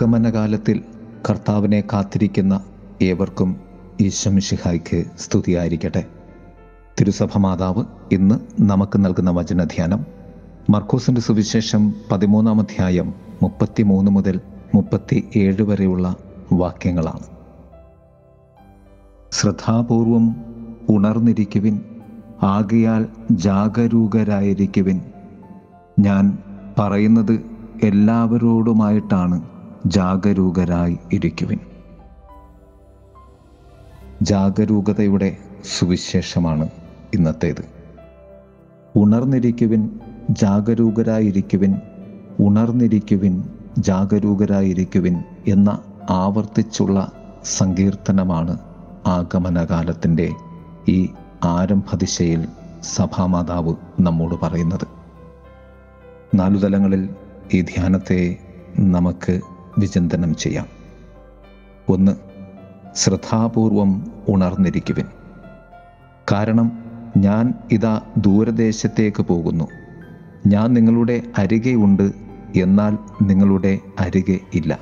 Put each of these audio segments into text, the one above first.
ആഗമനകാലത്തിൽ കർത്താവിനെ കാത്തിരിക്കുന്ന ഏവർക്കും ഈശ്വമിഷിഹായ്ക്ക് സ്തുതിയായിരിക്കട്ടെ. തിരുസഭ മാതാവ് ഇന്ന് നമുക്ക് നൽകുന്ന വചനധ്യാനം മർക്കോസിന്റെ സുവിശേഷം പതിമൂന്നാം അധ്യായം മുപ്പത്തി മൂന്ന് മുതൽ മുപ്പത്തി ഏഴ് വരെയുള്ള വാക്യങ്ങളാണ്. ശ്രദ്ധാപൂർവം ഉണർന്നിരിക്കുവിൻ ആകയാൽ ജാഗരൂകരായിരിക്കുവിൻ. ഞാൻ പറയുന്നത് എല്ലാവരോടുമായിട്ടാണ്. ജാഗരൂകരായി ഇരിക്കുവിൻ. ജാഗരൂകതയുടെ സുവിശേഷമാണ് ഇന്നത്തേത്. ഉണർന്നിരിക്കുവിൻ ജാഗരൂകരായിരിക്കുവിൻ ഉണർന്നിരിക്കുവിൻ ജാഗരൂകരായിരിക്കുവിൻ എന്ന ആവർത്തിച്ചുള്ള സങ്കീർത്തനമാണ് ആഗമനകാലത്തിന്റെ ഈ ആരംഭദിശയിൽ സഭാമാതാവ് നമ്മോട് പറയുന്നത്. നാലു തലങ്ങളിൽ ഈ ധ്യാനത്തെ നമുക്ക് വിചിന്തനം ചെയ്യാം. ഒന്ന് ശ്രദ്ധാപൂർവം ഉണർന്നിരിക്കുവിൻ. കാരണം ഞാൻ ഇതാ ദൂരദേശത്തേക്ക് പോകുന്നു. ഞാൻ നിങ്ങളുടെ അരികെ ഉണ്ട് എന്നാൽ നിങ്ങളുടെ അരികെ ഇല്ല.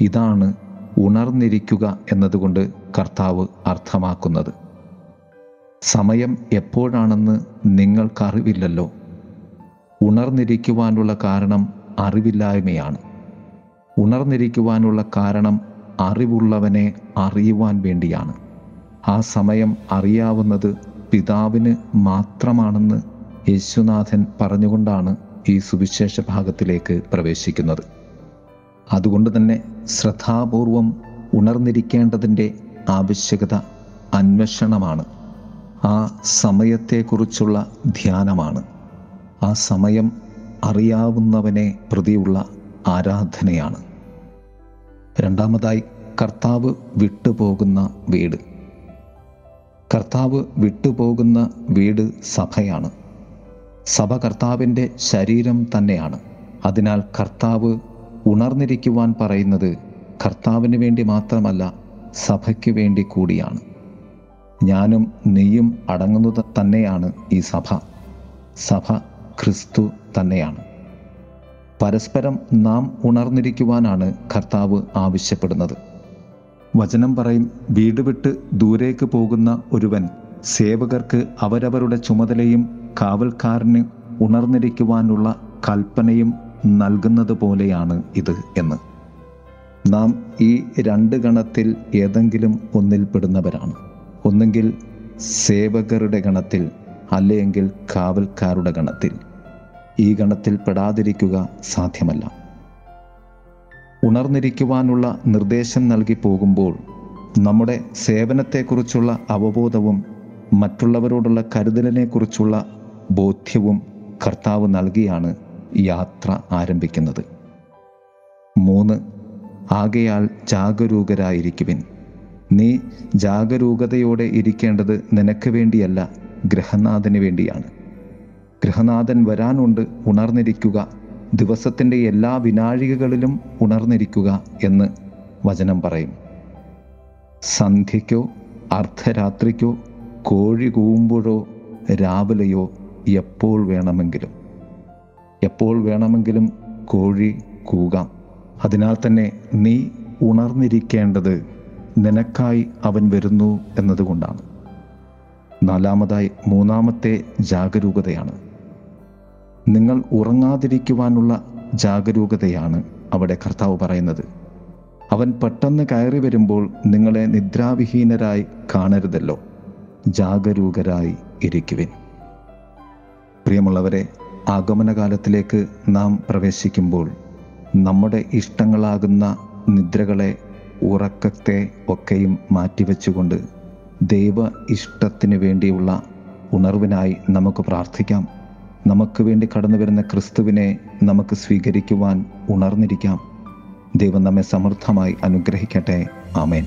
ഇതാണ് ഉണർന്നിരിക്കുക എന്നതുകൊണ്ട് കർത്താവ് അർത്ഥമാക്കുന്നത്. സമയം എപ്പോഴാണെന്ന് നിങ്ങൾക്കറിവില്ലല്ലോ. ഉണർന്നിരിക്കുവാനുള്ള കാരണം അറിവില്ലായ്മയാണ്. ഉണർന്നിരിക്കുവാനുള്ള കാരണം അറിവുള്ളവനെ അറിയുവാൻ വേണ്ടിയാണ്. ആ സമയം അറിയാവുന്നത് പിതാവിന് മാത്രമാണെന്ന് യേശുനാഥൻ പറഞ്ഞുകൊണ്ടാണ് ഈ സുവിശേഷ ഭാഗത്തിലേക്ക് പ്രവേശിക്കുന്നത്. അതുകൊണ്ട് തന്നെ ശ്രദ്ധാപൂർവം ഉണർന്നിരിക്കേണ്ടതിന്റെ ആവശ്യകത അന്വേഷണമാണ്. ആ സമയത്തെക്കുറിച്ചുള്ള ധ്യാനമാണ്. ആ സമയം അറിയാവുന്നവനെ പ്രതിയുള്ള ആരാധനയാണ്. രണ്ടാമതായി കർത്താവ് വിട്ടുപോകുന്ന വീട്. കർത്താവ് വിട്ടുപോകുന്ന വീട് സഭയാണ്. സഭ കർത്താവിന്റെ ശരീരം തന്നെയാണ്. അതിനാൽ കർത്താവ് ഉണർന്നിരിക്കുവാൻ പറയുന്നത് കർത്താവിന് വേണ്ടി മാത്രമല്ല സഭയ്ക്ക് വേണ്ടി കൂടിയാണ്. ഞാനും നീയും അടങ്ങുന്നത് തന്നെയാണ് ഈ സഭ. സഭ ക്രിസ്തു തന്നെയാണ്. പരസ്പരം നാം ഉണർന്നിരിക്കുവാനാണ് കർത്താവ് ആവശ്യപ്പെടുന്നത്. വചനം പറയും വീട് വിട്ട് ദൂരേക്ക് പോകുന്ന ഒരുവൻ സേവകർക്ക് അവരവരുടെ ചുമതലയും കാവൽക്കാരന് ഉണർന്നിരിക്കുവാനുള്ള കൽപ്പനയും നൽകുന്നത് പോലെയാണ് ഇത് എന്ന്. നാം ഈ രണ്ട് ഗണത്തിൽ ഏതെങ്കിലും ഒന്നിൽ പെടുന്നവരാണ്. ഒന്നെങ്കിൽ സേവകരുടെ ഗണത്തിൽ അല്ലെങ്കിൽ കാവൽക്കാരുടെ ഗണത്തിൽ. ഈ ഗണത്തിൽ പെടാതിരിക്കുക സാധ്യമല്ല. ഉണർന്നിരിക്കുവാനുള്ള നിർദ്ദേശം നൽകി പോകുമ്പോൾ നമ്മുടെ സേവനത്തെക്കുറിച്ചുള്ള അവബോധവും മറ്റുള്ളവരോടുള്ള കരുതലിനെക്കുറിച്ചുള്ള ബോധ്യവും കർത്താവ് നൽകിയാണ് യാത്ര ആരംഭിക്കുന്നത്. മൂന്ന് ആകയാൽ ജാഗരൂകരായിരിക്കുവിൻ. നീ ജാഗരൂകതയോടെ ഇരിക്കേണ്ടത് നിനക്ക് വേണ്ടിയല്ല ഗ്രഹനാഥന് വേണ്ടിയാണ്. ഗ്രഹനാഥൻ വരാനുണ്ട് ഉണർന്നിരിക്കുക. ദിവസത്തിന്റെ എല്ലാ വിനാഴികകളിലും ഉണർന്നിരിക്കുക എന്ന് വചനം പറയും. സന്ധ്യയ്ക്കോ അർദ്ധരാത്രിക്കോ കോഴി കൂവുമ്പോഴോ രാവിലെയോ എപ്പോൾ വേണമെങ്കിലും. എപ്പോൾ വേണമെങ്കിലും കോഴി കൂകാം. അതിനാൽ തന്നെ നീ ഉണർന്നിരിക്കേണ്ടത് നിനക്കായി അവൻ വരുന്നു എന്നതുകൊണ്ടാണ്. നാലാമതായി മൂന്നാമത്തെ ജാഗരൂകതയാണ്. നിങ്ങൾ ഉറങ്ങാതിരിക്കുവാനുള്ള ജാഗരൂകതയാണ് അവിടെ കർത്താവ് പറയുന്നത്. അവൻ പെട്ടെന്ന് കയറി വരുമ്പോൾ നിങ്ങളെ നിദ്രാവിഹീനരായി കാണരുതല്ലോ. ജാഗരൂകരായി ഇരിക്കുവിൻ. പ്രിയമുള്ളവരെ ആഗമനകാലത്തിലേക്ക് നാം പ്രവേശിക്കുമ്പോൾ നമ്മുടെ ഇഷ്ടങ്ങളാകുന്ന നിദ്രകളെ ഉറക്കത്തെ ഒക്കെയും മാറ്റിവെച്ചുകൊണ്ട് ദൈവ ഇഷ്ടത്തിന് വേണ്ടിയുള്ള ഉണർവിനായി നമുക്ക് പ്രാർത്ഥിക്കാം. നമുക്ക് വേണ്ടി കടന്നു വരുന്ന ക്രിസ്തുവിനെ നമുക്ക് സ്വീകരിക്കുവാൻ ഉണർന്നിരിക്കാം. ദൈവം നമ്മെ സമൃദ്ധമായി അനുഗ്രഹിക്കട്ടെ. ആമേൻ.